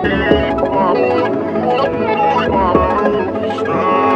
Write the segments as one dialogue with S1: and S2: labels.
S1: Stop.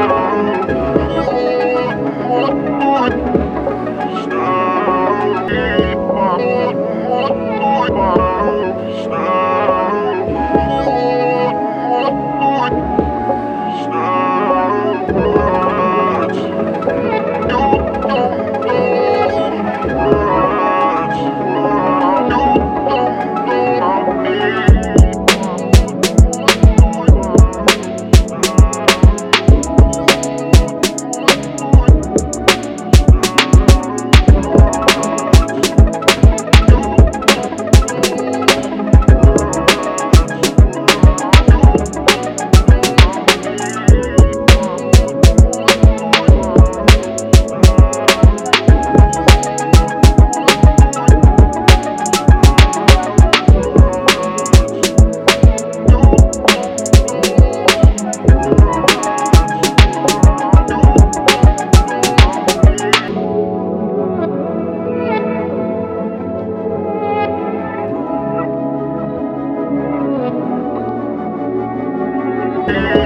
S1: Thank you.